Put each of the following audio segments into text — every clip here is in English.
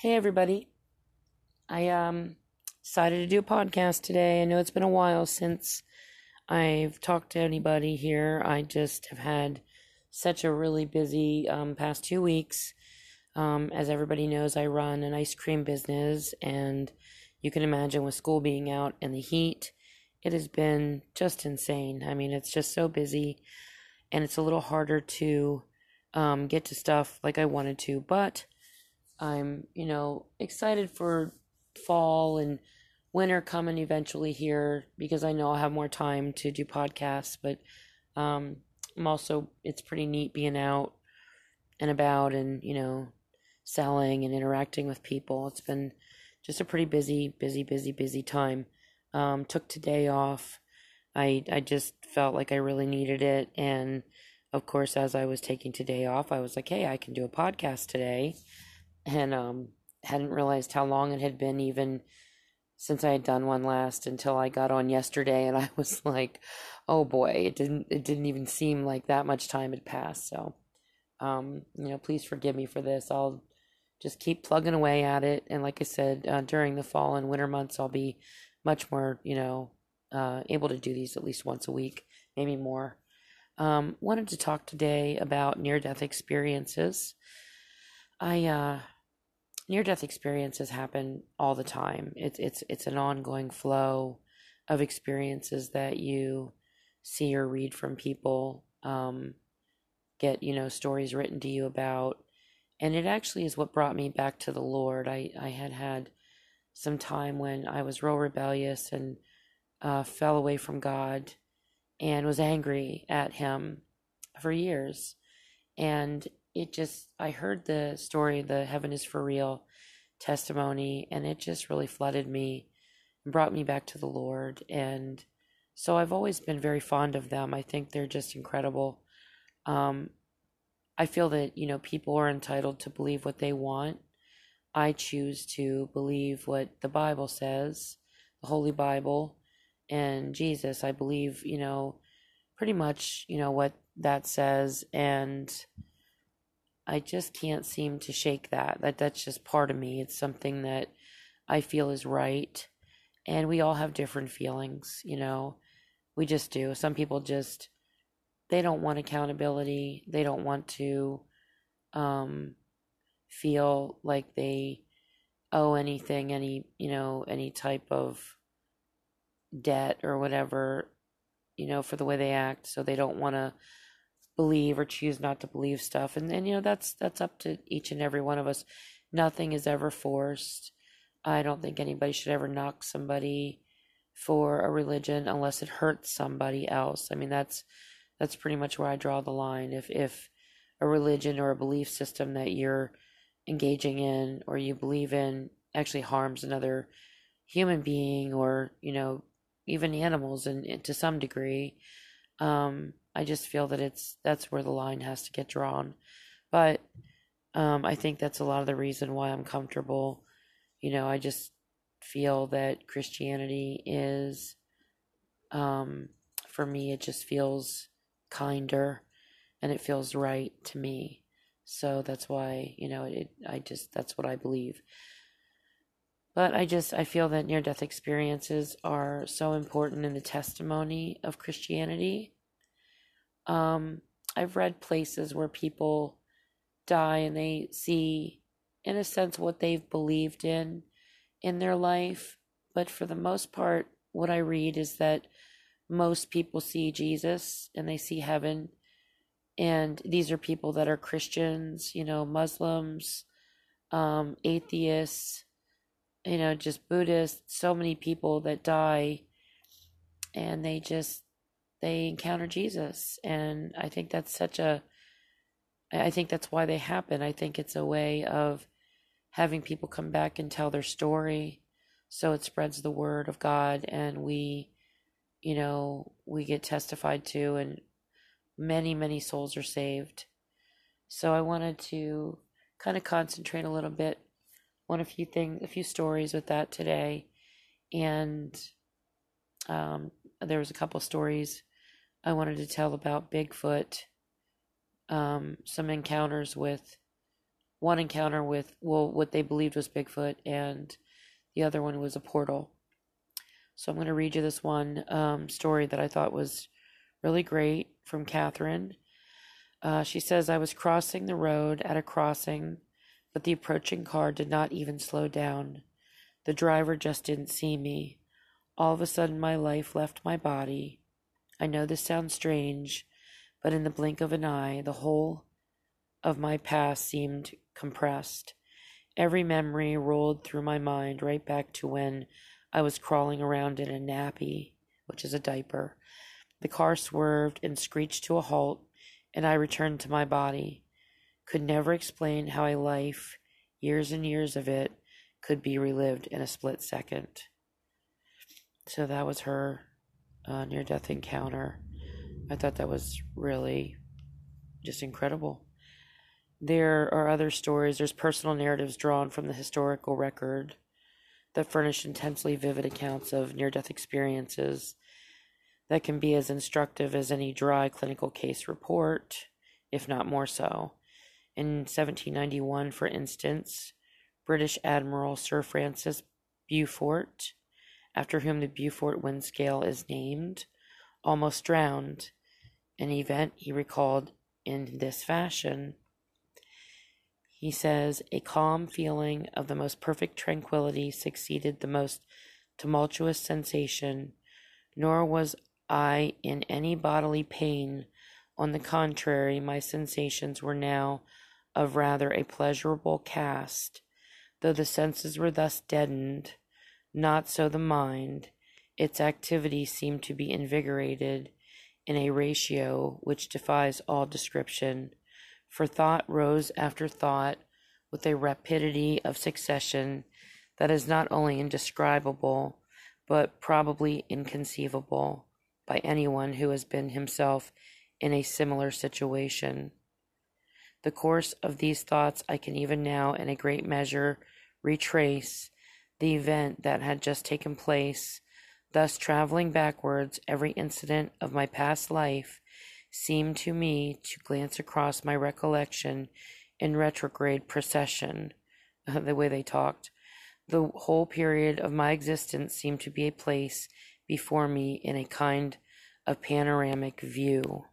Hey everybody. I um decided to do a podcast today. I know it's been a while since I've talked to anybody here. I just have had such a really busy um, past two weeks. Um, as everybody knows, I run an ice cream business, and you can imagine with school being out and the heat, it has been just insane. I mean, it's just so busy, and it's a little harder to um, get to stuff like I wanted to, but I'm, you know, excited for fall and winter coming eventually here because I know I'll have more time to do podcasts, but um, I'm also, it's pretty neat being out and about and, you know, selling and interacting with people. It's been just a pretty busy, busy, busy, busy time. Um, took today off. I I just felt like I really needed it, and of course, as I was taking today off, I was like, "Hey, I can do a podcast today," and um, hadn't realized how long it had been even since I had done one last until I got on yesterday, and I was like, "Oh boy!" It didn't it didn't even seem like that much time had passed. So, um, you know, please forgive me for this. I'll just keep plugging away at it. And like I said, uh, during the fall and winter months, I'll be much more, you know, uh, able to do these at least once a week, maybe more. Um, wanted to talk today about near death experiences. I, uh, near death experiences happen all the time. It's, it's, it's an ongoing flow of experiences that you see or read from people, um, get, you know, stories written to you about and it actually is what brought me back to the Lord. I, I had had some time when I was real rebellious and uh, fell away from God and was angry at Him for years. And it just, I heard the story, the Heaven is for Real testimony, and it just really flooded me and brought me back to the Lord. And so I've always been very fond of them. I think they're just incredible. Um, I feel that, you know, people are entitled to believe what they want. I choose to believe what the Bible says, the Holy Bible, and Jesus. I believe, you know, pretty much, you know, what that says. And I just can't seem to shake that. That that's just part of me. It's something that I feel is right. And we all have different feelings, you know. We just do. Some people just they don't want accountability. They don't want to um, feel like they owe anything, any, you know, any type of debt or whatever, you know, for the way they act. So they don't want to believe or choose not to believe stuff. And, and, you know, that's, that's up to each and every one of us. Nothing is ever forced. I don't think anybody should ever knock somebody for a religion unless it hurts somebody else. I mean, that's, that's pretty much where I draw the line. If if a religion or a belief system that you're engaging in or you believe in actually harms another human being or you know even animals and, and to some degree um, i just feel that it's that's where the line has to get drawn but um, i think that's a lot of the reason why i'm comfortable you know i just feel that christianity is um, for me it just feels kinder and it feels right to me. So that's why, you know, it I just that's what I believe. But I just I feel that near death experiences are so important in the testimony of Christianity. Um I've read places where people die and they see in a sense what they've believed in in their life, but for the most part what I read is that most people see Jesus and they see heaven. And these are people that are Christians, you know, Muslims, um, atheists, you know, just Buddhists, so many people that die and they just they encounter Jesus. And I think that's such a I think that's why they happen. I think it's a way of having people come back and tell their story so it spreads the word of God and we you know, we get testified to, and many, many souls are saved. So I wanted to kind of concentrate a little bit on a few things, a few stories with that today. And um, there was a couple stories I wanted to tell about Bigfoot, um, some encounters with one encounter with, well, what they believed was Bigfoot, and the other one was a portal. So I'm going to read you this one um, story that I thought was really great from Catherine. Uh, she says, I was crossing the road at a crossing, but the approaching car did not even slow down. The driver just didn't see me. All of a sudden, my life left my body. I know this sounds strange, but in the blink of an eye, the whole of my past seemed compressed. Every memory rolled through my mind right back to when I was crawling around in a nappy, which is a diaper. The car swerved and screeched to a halt, and I returned to my body. Could never explain how a life, years and years of it, could be relived in a split second. So that was her uh, near death encounter. I thought that was really just incredible. There are other stories, there's personal narratives drawn from the historical record that furnish intensely vivid accounts of near death experiences that can be as instructive as any dry clinical case report, if not more so. In 1791, for instance, British Admiral Sir Francis Beaufort, after whom the Beaufort wind scale is named, almost drowned, an event he recalled in this fashion. He says, A calm feeling of the most perfect tranquility succeeded the most tumultuous sensation, nor was I in any bodily pain. On the contrary, my sensations were now of rather a pleasurable cast. Though the senses were thus deadened, not so the mind. Its activity seemed to be invigorated in a ratio which defies all description for thought rose after thought with a rapidity of succession that is not only indescribable, but probably inconceivable by anyone who has been himself in a similar situation. The course of these thoughts I can even now, in a great measure, retrace the event that had just taken place, thus traveling backwards every incident of my past life seemed to me to glance across my recollection in retrograde procession, the way they talked. The whole period of my existence seemed to be a place before me in a kind of panoramic view.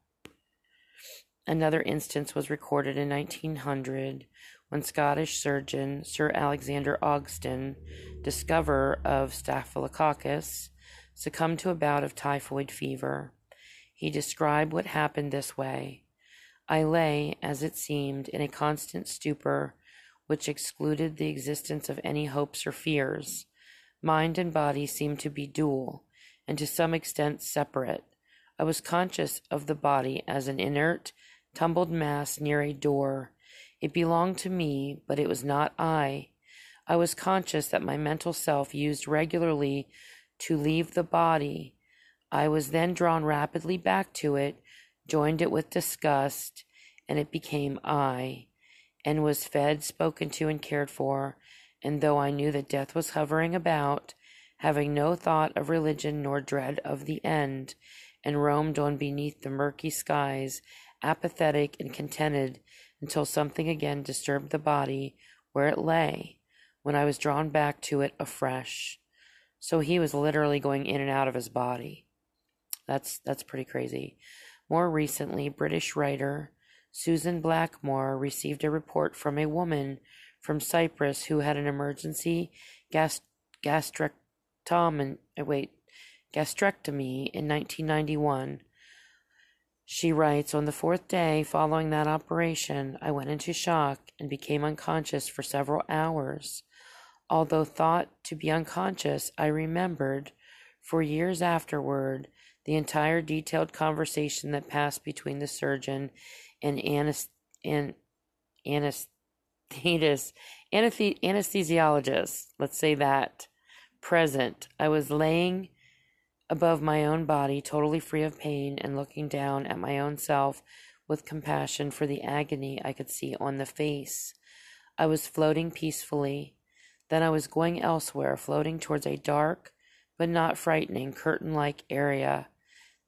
Another instance was recorded in 1900 when Scottish surgeon Sir Alexander Ogston, discoverer of Staphylococcus, succumbed to a bout of typhoid fever. He described what happened this way. I lay, as it seemed, in a constant stupor which excluded the existence of any hopes or fears. Mind and body seemed to be dual, and to some extent separate. I was conscious of the body as an inert, tumbled mass near a door. It belonged to me, but it was not I. I was conscious that my mental self used regularly to leave the body, I was then drawn rapidly back to it, joined it with disgust, and it became I, and was fed, spoken to, and cared for. And though I knew that death was hovering about, having no thought of religion nor dread of the end, and roamed on beneath the murky skies, apathetic and contented, until something again disturbed the body where it lay, when I was drawn back to it afresh. So he was literally going in and out of his body. That's that's pretty crazy. More recently, British writer Susan Blackmore received a report from a woman from Cyprus who had an emergency gast- gastrectomy, wait, gastrectomy in 1991. She writes, On the fourth day following that operation, I went into shock and became unconscious for several hours. Although thought to be unconscious, I remembered, for years afterward, the entire detailed conversation that passed between the surgeon and anest- an- anesthetist, anesthe- anesthesiologist, let's say that, present. I was laying above my own body, totally free of pain, and looking down at my own self with compassion for the agony I could see on the face. I was floating peacefully. Then I was going elsewhere, floating towards a dark, but not frightening, curtain like area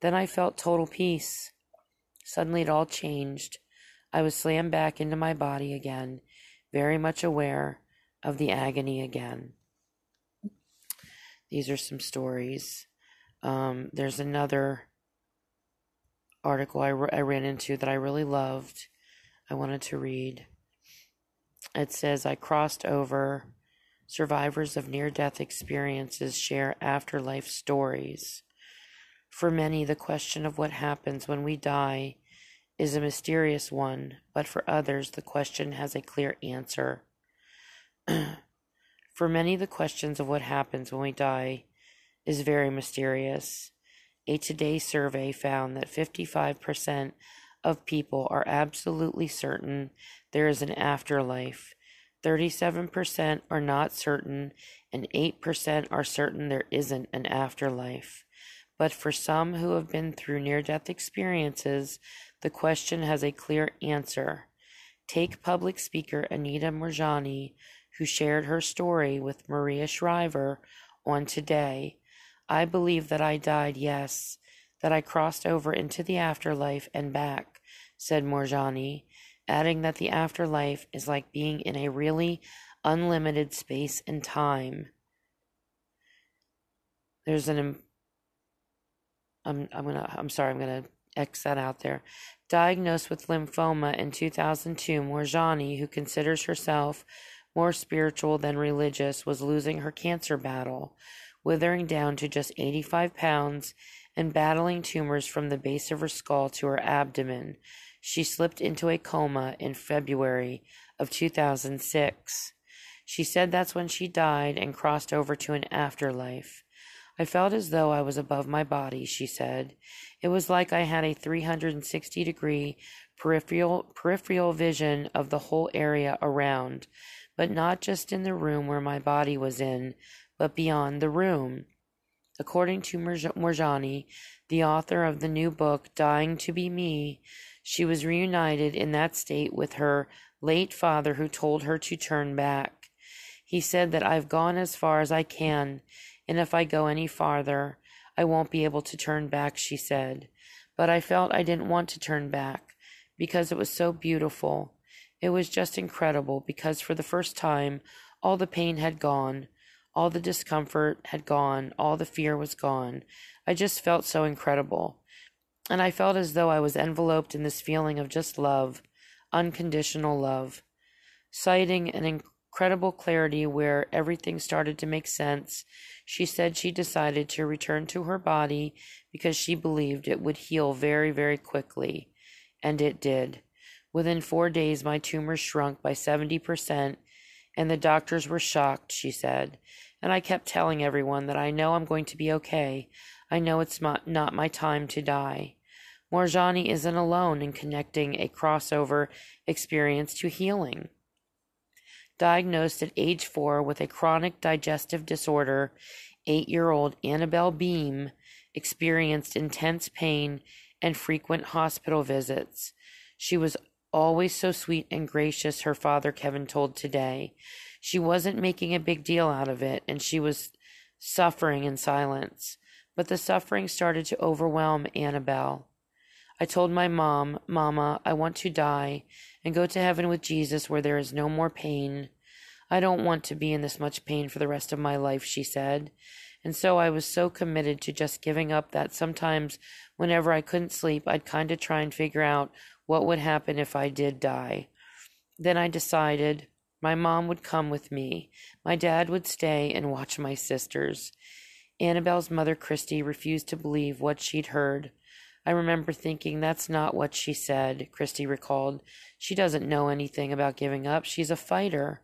then I felt total peace. Suddenly it all changed. I was slammed back into my body again, very much aware of the agony again. These are some stories. Um, there's another article I, I ran into that I really loved. I wanted to read. It says, I crossed over. Survivors of near death experiences share afterlife stories. For many, the question of what happens when we die is a mysterious one, but for others, the question has a clear answer. for many, the questions of what happens when we die is very mysterious. A Today survey found that 55% of people are absolutely certain there is an afterlife, 37% are not certain, and 8% are certain there isn't an afterlife. But for some who have been through near death experiences, the question has a clear answer. Take public speaker Anita Moorjani, who shared her story with Maria Shriver on Today. I believe that I died, yes, that I crossed over into the afterlife and back, said Moorjani, adding that the afterlife is like being in a really unlimited space and time. There's an I'm I'm gonna I'm sorry I'm gonna X that out there. Diagnosed with lymphoma in 2002, Moorjani, who considers herself more spiritual than religious, was losing her cancer battle, withering down to just 85 pounds and battling tumors from the base of her skull to her abdomen. She slipped into a coma in February of 2006. She said that's when she died and crossed over to an afterlife. I felt as though I was above my body, she said. It was like I had a 360 degree peripheral, peripheral vision of the whole area around, but not just in the room where my body was in, but beyond the room. According to Moorjani, the author of the new book, Dying to Be Me, she was reunited in that state with her late father who told her to turn back. He said that I've gone as far as I can and if I go any farther, I won't be able to turn back, she said. But I felt I didn't want to turn back because it was so beautiful. It was just incredible because for the first time, all the pain had gone, all the discomfort had gone, all the fear was gone. I just felt so incredible. And I felt as though I was enveloped in this feeling of just love, unconditional love. Citing an incredible clarity where everything started to make sense, she said she decided to return to her body because she believed it would heal very, very quickly. And it did. Within four days, my tumor shrunk by 70%, and the doctors were shocked, she said. And I kept telling everyone that I know I'm going to be okay. I know it's not, not my time to die. Moorjani isn't alone in connecting a crossover experience to healing diagnosed at age four with a chronic digestive disorder, eight year old Annabelle Beam experienced intense pain and frequent hospital visits. She was always so sweet and gracious, her father Kevin told today. She wasn't making a big deal out of it, and she was suffering in silence. But the suffering started to overwhelm Annabelle. I told my mom, Mama, I want to die and go to heaven with Jesus where there is no more pain. I don't want to be in this much pain for the rest of my life, she said. And so I was so committed to just giving up that sometimes, whenever I couldn't sleep, I'd kind of try and figure out what would happen if I did die. Then I decided my mom would come with me, my dad would stay and watch my sisters. Annabelle's mother, Christy, refused to believe what she'd heard. I remember thinking, that's not what she said, Christy recalled. She doesn't know anything about giving up. She's a fighter.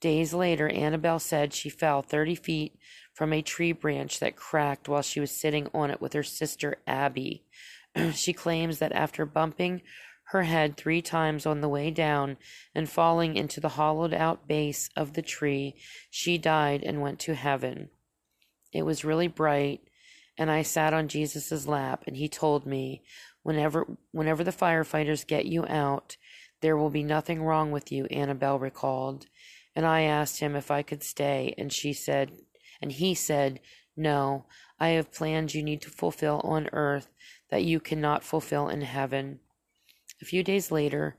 Days later, Annabelle said she fell 30 feet from a tree branch that cracked while she was sitting on it with her sister Abby. she claims that after bumping her head three times on the way down and falling into the hollowed out base of the tree, she died and went to heaven. It was really bright and I sat on Jesus' lap and he told me, whenever whenever the firefighters get you out, there will be nothing wrong with you, Annabelle recalled. And I asked him if I could stay, and she said, and he said, No, I have plans you need to fulfill on earth that you cannot fulfill in heaven. A few days later,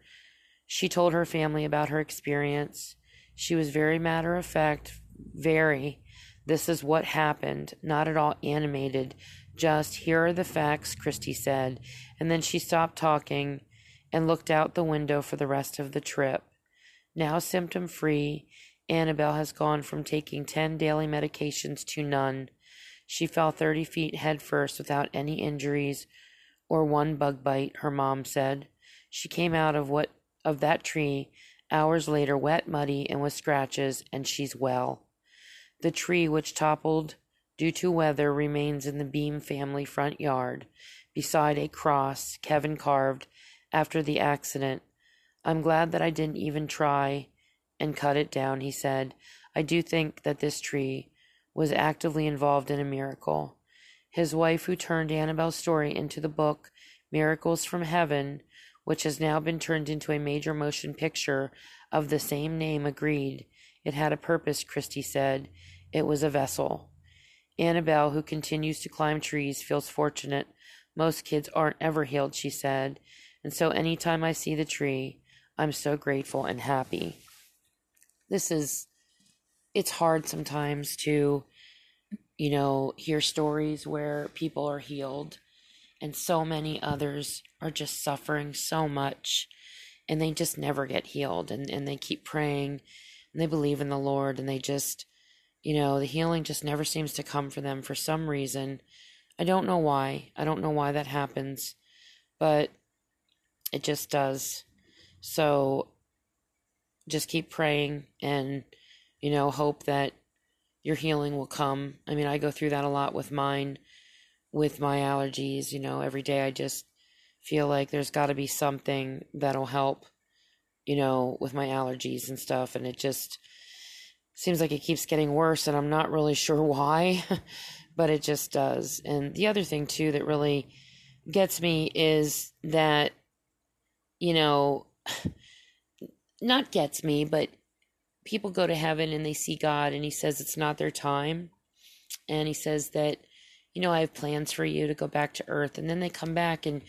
She told her family about her experience. She was very matter of fact, very. This is what happened, not at all animated. Just, here are the facts, Christy said, and then she stopped talking and looked out the window for the rest of the trip. Now symptom free, Annabelle has gone from taking 10 daily medications to none. She fell 30 feet headfirst without any injuries or one bug bite, her mom said. She came out of what of that tree hours later wet, muddy, and with scratches, and she's well. The tree which toppled due to weather remains in the Beam family front yard, beside a cross Kevin carved after the accident. I'm glad that I didn't even try and cut it down, he said. I do think that this tree was actively involved in a miracle. His wife, who turned Annabelle's story into the book Miracles from Heaven, which has now been turned into a major motion picture of the same name, agreed. It had a purpose, Christy said. It was a vessel. Annabelle, who continues to climb trees, feels fortunate. Most kids aren't ever healed, she said. And so anytime I see the tree, I'm so grateful and happy. This is, it's hard sometimes to, you know, hear stories where people are healed and so many others are just suffering so much and they just never get healed and, and they keep praying and they believe in the Lord and they just, you know, the healing just never seems to come for them for some reason. I don't know why. I don't know why that happens, but it just does. So just keep praying and, you know, hope that your healing will come. I mean, I go through that a lot with mine, with my allergies. You know, every day I just feel like there's got to be something that'll help, you know, with my allergies and stuff. And it just seems like it keeps getting worse, and I'm not really sure why, but it just does. And the other thing, too, that really gets me is that you know, not gets me, but people go to heaven and they see God and he says it's not their time. And he says that, you know, I have plans for you to go back to earth. And then they come back and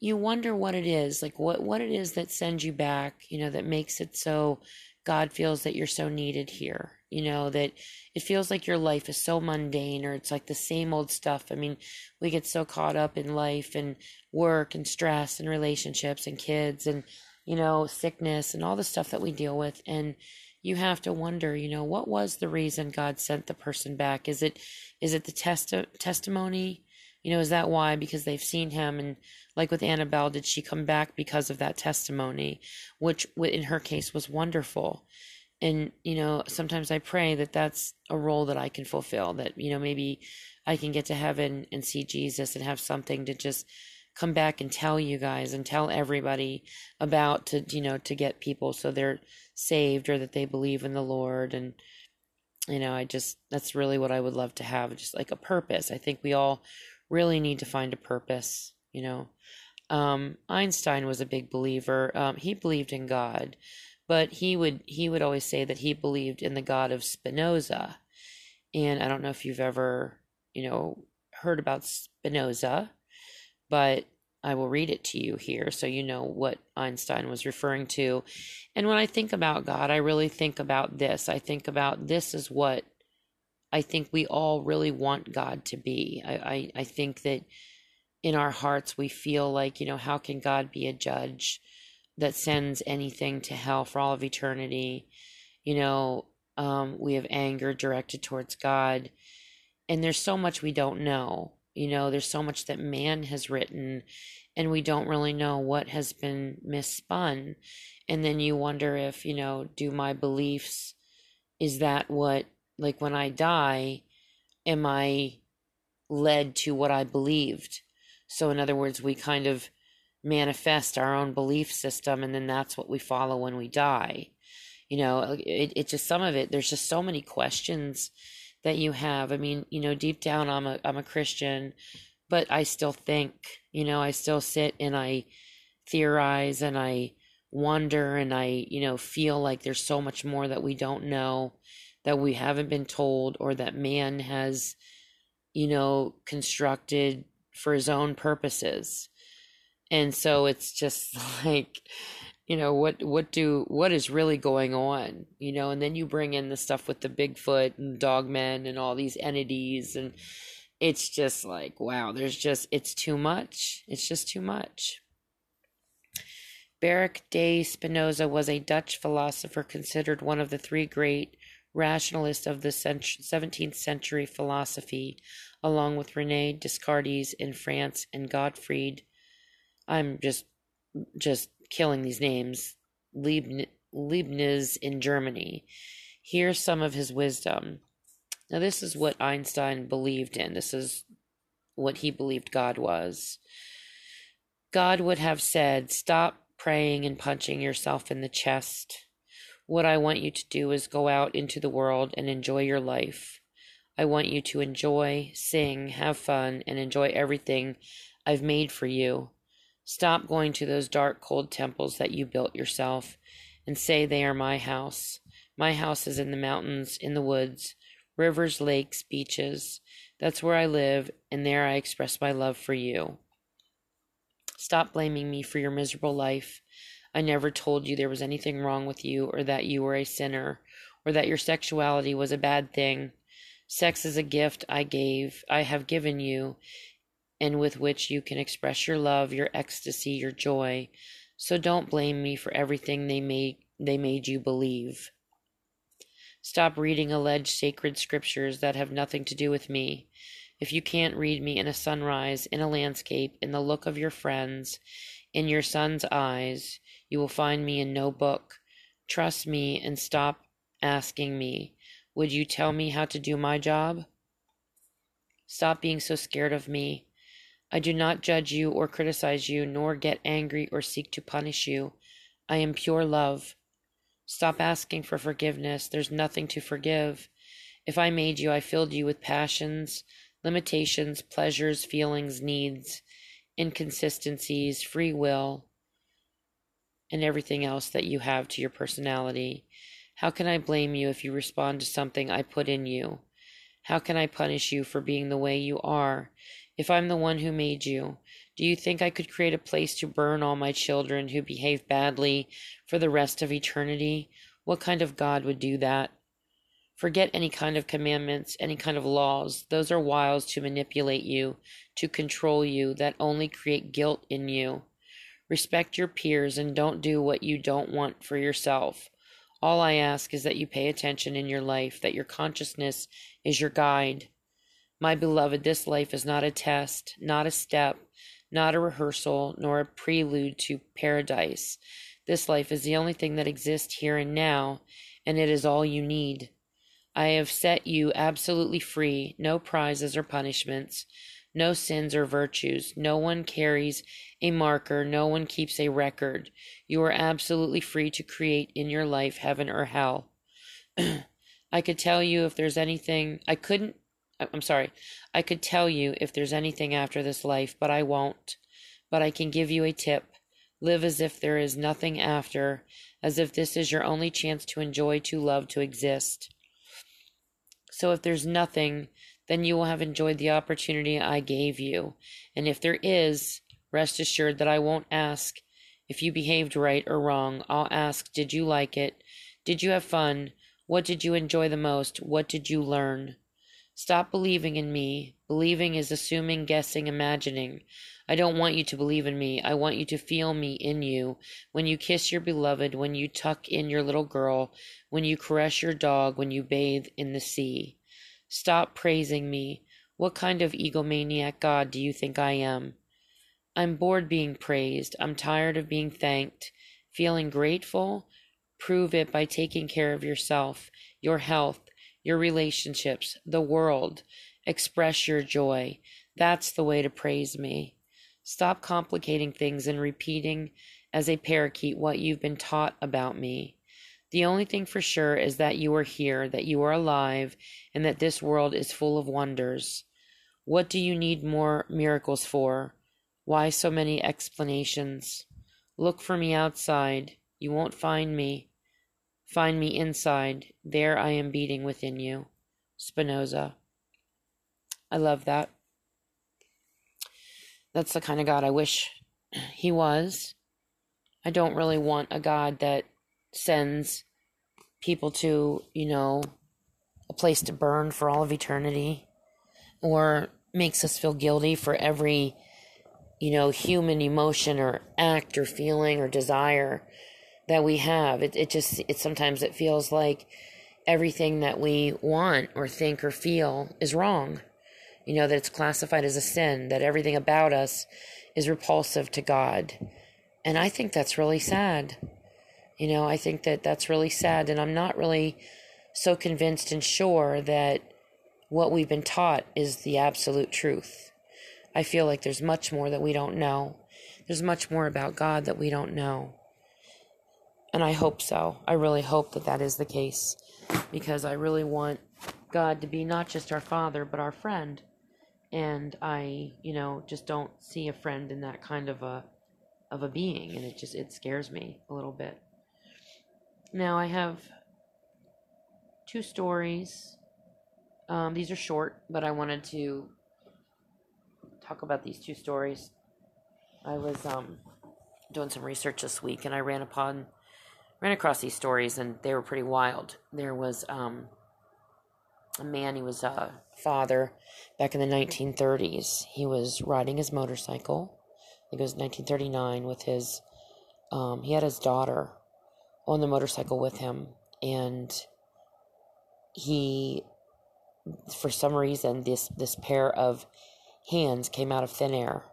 you wonder what it is, like what, what it is that sends you back, you know, that makes it so God feels that you're so needed here you know that it feels like your life is so mundane or it's like the same old stuff i mean we get so caught up in life and work and stress and relationships and kids and you know sickness and all the stuff that we deal with and you have to wonder you know what was the reason god sent the person back? Is it is it the test testimony? You know is that why? Because they've seen him and like with annabelle did she come back because of that testimony which in her case was wonderful. And you know sometimes i pray that that's a role that i can fulfill that you know maybe i can get to heaven and see jesus and have something to just come back and tell you guys and tell everybody about to you know to get people so they're saved or that they believe in the lord. And you know i just that's really what i would love to have just like a purpose. I think we all really need to find a purpose you know. Um, einstein was a big believer. Um, he believed in god but he would he would always say that he believed in the god of Spinoza. And I don't know if you've ever, you know, heard about Spinoza, but I will read it to you here so you know what Einstein was referring to. And when I think about God, I really think about this. I think about this is what I think we all really want God to be. I, I, I think that in our hearts we feel like, you know, how can God be a judge? that sends anything to hell for all of eternity. You know, um, we have anger directed towards God. And there's so much we don't know. You know, there's so much that man has written, and we don't really know what has been misspun. And then you wonder if, you know, do my beliefs, is that what, like when I die, am I led to what I believed? So, in other words, we kind of manifest our own belief system and then that's what we follow when we die you know it, it just some of it there's just so many questions that you have. I mean you know deep down i'm a i'm a christian but i still think you know i still sit and i theorize and i wonder and i you know feel like there's so much more that we don't know that we haven't been told or that man has you know constructed for his own purposes. And so it's just like, you know what what do what is really going on you know? And then you bring in the stuff with the bigfoot and dogmen and all these entities and it's just like wow there's just it's too much. It's just too much. Baruch de Spinoza was a Dutch philosopher considered one of the three great rationalists of the 17th century philosophy, along with Rene Descartes in France and Gottfried. I'm just just killing these names. Leibniz in Germany. Here's some of his wisdom. Now, this is what Einstein believed in. This is what he believed God was. God would have said, Stop praying and punching yourself in the chest. What I want you to do is go out into the world and enjoy your life. I want you to enjoy, sing, have fun, and enjoy everything I've made for you. Stop going to those dark, cold temples that you built yourself and say they are my house. My house is in the mountains, in the woods, rivers, lakes, beaches. That's where I live, and there I express my love for you. Stop blaming me for your miserable life. I never told you there was anything wrong with you, or that you were a sinner, or that your sexuality was a bad thing. Sex is a gift I gave, I have given you, and with which you can express your love, your ecstasy, your joy. So don't blame me for everything they made they made you believe. Stop reading alleged sacred scriptures that have nothing to do with me. If you can't read me in a sunrise, in a landscape, in the look of your friends, in your son's eyes, you will find me in no book. Trust me and stop asking me, Would you tell me how to do my job? Stop being so scared of me. I do not judge you or criticize you, nor get angry or seek to punish you. I am pure love. Stop asking for forgiveness. There's nothing to forgive. If I made you, I filled you with passions, limitations, pleasures, feelings, needs, inconsistencies, free will, and everything else that you have to your personality. How can I blame you if you respond to something I put in you? How can I punish you for being the way you are? If I'm the one who made you, do you think I could create a place to burn all my children who behave badly for the rest of eternity? What kind of God would do that? Forget any kind of commandments, any kind of laws. Those are wiles to manipulate you, to control you, that only create guilt in you. Respect your peers and don't do what you don't want for yourself. All I ask is that you pay attention in your life, that your consciousness is your guide. My beloved, this life is not a test, not a step, not a rehearsal, nor a prelude to paradise. This life is the only thing that exists here and now, and it is all you need. I have set you absolutely free, no prizes or punishments, no sins or virtues. No one carries a marker, no one keeps a record. You are absolutely free to create in your life heaven or hell. I could tell you if there's anything, I couldn't, I'm sorry, I could tell you if there's anything after this life, but I won't. But I can give you a tip. Live as if there is nothing after, as if this is your only chance to enjoy, to love, to exist. So if there's nothing, then you will have enjoyed the opportunity I gave you. And if there is, rest assured that I won't ask if you behaved right or wrong. I'll ask, did you like it? Did you have fun? What did you enjoy the most? What did you learn? Stop believing in me. Believing is assuming, guessing, imagining. I don't want you to believe in me. I want you to feel me in you. When you kiss your beloved, when you tuck in your little girl, when you caress your dog, when you bathe in the sea. Stop praising me. What kind of egomaniac God do you think I am? I'm bored being praised. I'm tired of being thanked. Feeling grateful? Prove it by taking care of yourself, your health, your relationships, the world. Express your joy. That's the way to praise me. Stop complicating things and repeating as a parakeet what you've been taught about me. The only thing for sure is that you are here, that you are alive, and that this world is full of wonders. What do you need more miracles for? Why so many explanations? Look for me outside. You won't find me. Find me inside. There I am beating within you. Spinoza. I love that. That's the kind of God I wish he was. I don't really want a God that sends people to, you know, a place to burn for all of eternity or makes us feel guilty for every, you know, human emotion or act or feeling or desire that we have. It, it just, it sometimes it feels like everything that we want or think or feel is wrong. You know, that it's classified as a sin, that everything about us is repulsive to God. And I think that's really sad. You know, I think that that's really sad. And I'm not really so convinced and sure that what we've been taught is the absolute truth. I feel like there's much more that we don't know. There's much more about God that we don't know. And I hope so. I really hope that that is the case because I really want God to be not just our father, but our friend. And I, you know, just don't see a friend in that kind of a of a being and it just it scares me a little bit. Now I have two stories. Um, these are short, but I wanted to talk about these two stories. I was um, doing some research this week and I ran upon ran across these stories and they were pretty wild. There was um, a man, he was a father back in the 1930s. He was riding his motorcycle. I think it was 1939 with his, um, he had his daughter on the motorcycle with him. And he, for some reason, this, this pair of hands came out of thin air.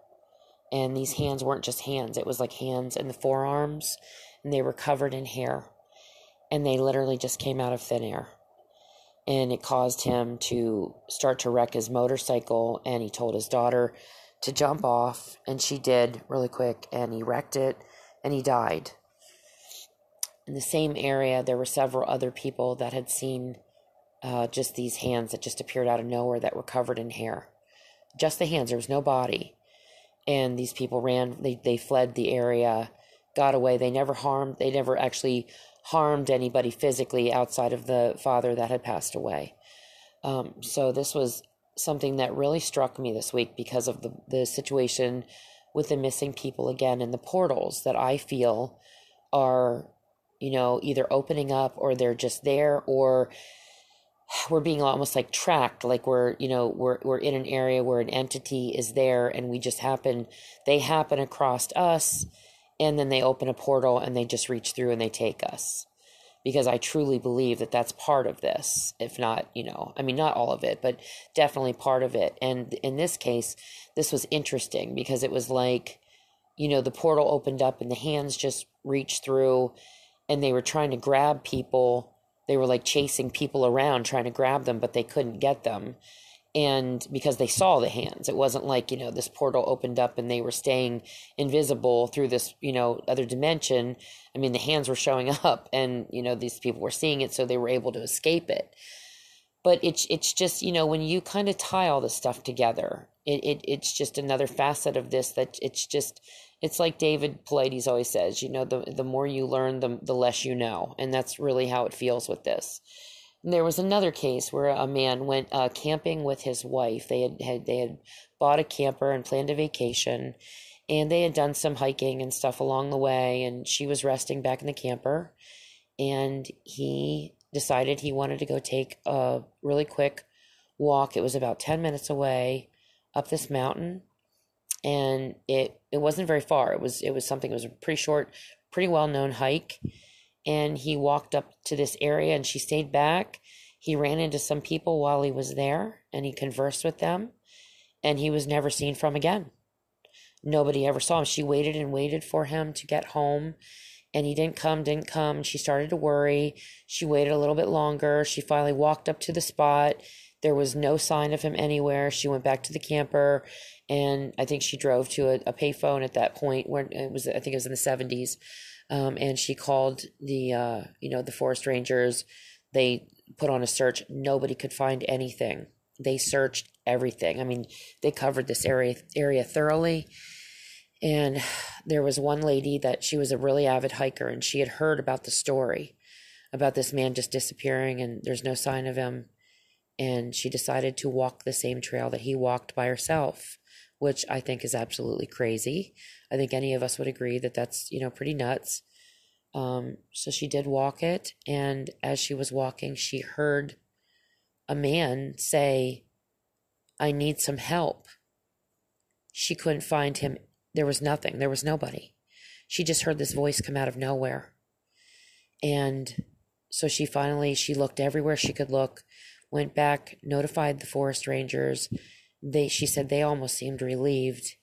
And these hands weren't just hands, it was like hands in the forearms and they were covered in hair. And they literally just came out of thin air. And it caused him to start to wreck his motorcycle. And he told his daughter to jump off. And she did really quick. And he wrecked it and he died. In the same area, there were several other people that had seen uh, just these hands that just appeared out of nowhere that were covered in hair. Just the hands, there was no body. And these people ran, they, they fled the area got away. They never harmed, they never actually harmed anybody physically outside of the father that had passed away. Um, so this was something that really struck me this week because of the, the situation with the missing people again and the portals that I feel are, you know, either opening up or they're just there or we're being almost like tracked like we're you know we're we're in an area where an entity is there and we just happen they happen across us and then they open a portal and they just reach through and they take us because I truly believe that that's part of this. If not, you know, I mean, not all of it, but definitely part of it. And in this case, this was interesting because it was like, you know, the portal opened up and the hands just reached through and they were trying to grab people. They were like chasing people around trying to grab them, but they couldn't get them and because they saw the hands. It wasn't like you know this portal opened up and they were staying invisible through this you know other dimension. I mean the hands were showing up and you know these people were seeing it so they were able to escape it. But it's it's just you know when you kind of tie all this stuff together it, it it's just another facet of this that it's just it's like David Paulides always says, you know, the the more you learn, the the less you know, and that's really how it feels with this. There was another case where a man went uh, camping with his wife. They had, had they had bought a camper and planned a vacation, and they had done some hiking and stuff along the way. And she was resting back in the camper, and he decided he wanted to go take a really quick walk. It was about ten minutes away up this mountain, and it it wasn't very far. It was it was something. It was a pretty short, pretty well known hike and he walked up to this area and she stayed back. He ran into some people while he was there and he conversed with them and he was never seen from again. Nobody ever saw him. She waited and waited for him to get home and he didn't come, didn't come. She started to worry. She waited a little bit longer. She finally walked up to the spot. There was no sign of him anywhere. She went back to the camper and I think she drove to a, a payphone at that point where it was, I think it was in the 70s um, and she called the uh, you know the forest rangers. They put on a search. Nobody could find anything. They searched everything. I mean, they covered this area area thoroughly. And there was one lady that she was a really avid hiker, and she had heard about the story about this man just disappearing, and there's no sign of him. And she decided to walk the same trail that he walked by herself which I think is absolutely crazy. I think any of us would agree that that's, you know, pretty nuts. Um, so she did walk it, and as she was walking, she heard a man say, I need some help. She couldn't find him. There was nothing, there was nobody. She just heard this voice come out of nowhere. And so she finally she looked everywhere she could look, went back, notified the forest rangers. They she said they almost seemed relieved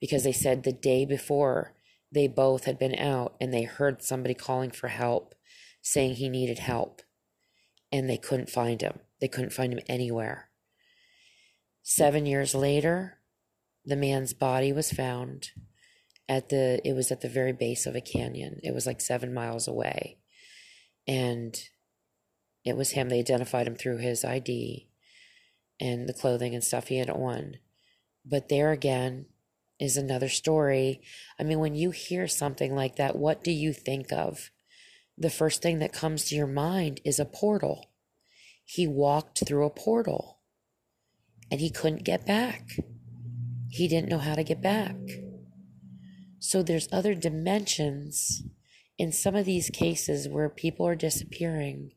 because they said the day before they both had been out and they heard somebody calling for help, saying he needed help, and they couldn't find him. They couldn't find him anywhere. Seven years later, the man's body was found at the it was at the very base of a canyon. It was like seven miles away. And it was him. They identified him through his ID and the clothing and stuff he had on. But there again is another story. I mean, when you hear something like that, what do you think of? The first thing that comes to your mind is a portal. He walked through a portal and he couldn't get back. He didn't know how to get back. So there's other dimensions in some of these cases where people are disappearing.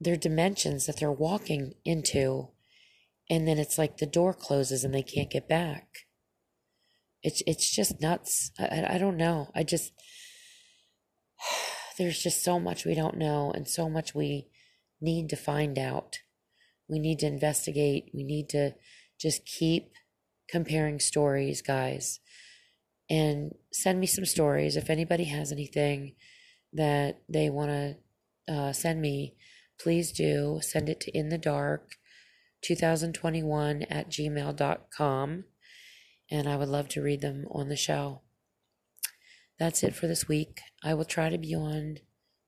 There are dimensions that they're walking into, and then it's like the door closes and they can't get back. It's it's just nuts. I, I don't know. I just there's just so much we don't know and so much we need to find out. We need to investigate. We need to just keep comparing stories, guys. And send me some stories. If anybody has anything that they want to uh, send me, please do. Send it to in the dark 2021 at gmail.com. And I would love to read them on the show. That's it for this week. I will try to be on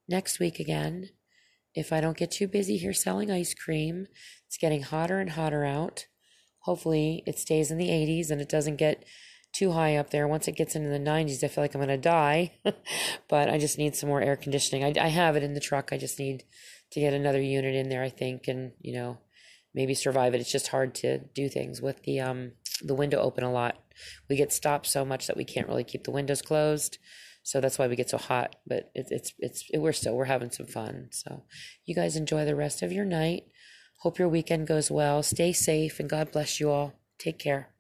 next week again. If I don't get too busy here selling ice cream, it's getting hotter and hotter out. Hopefully, it stays in the 80s and it doesn't get too high up there. Once it gets into the 90s, I feel like I'm going to die. but I just need some more air conditioning. I, I have it in the truck. I just need to get another unit in there, I think, and, you know, maybe survive it. It's just hard to do things with the um the window open a lot. We get stopped so much that we can't really keep the windows closed. So that's why we get so hot. But it, it's it's it, we're still we're having some fun. So you guys enjoy the rest of your night. Hope your weekend goes well. Stay safe and God bless you all. Take care.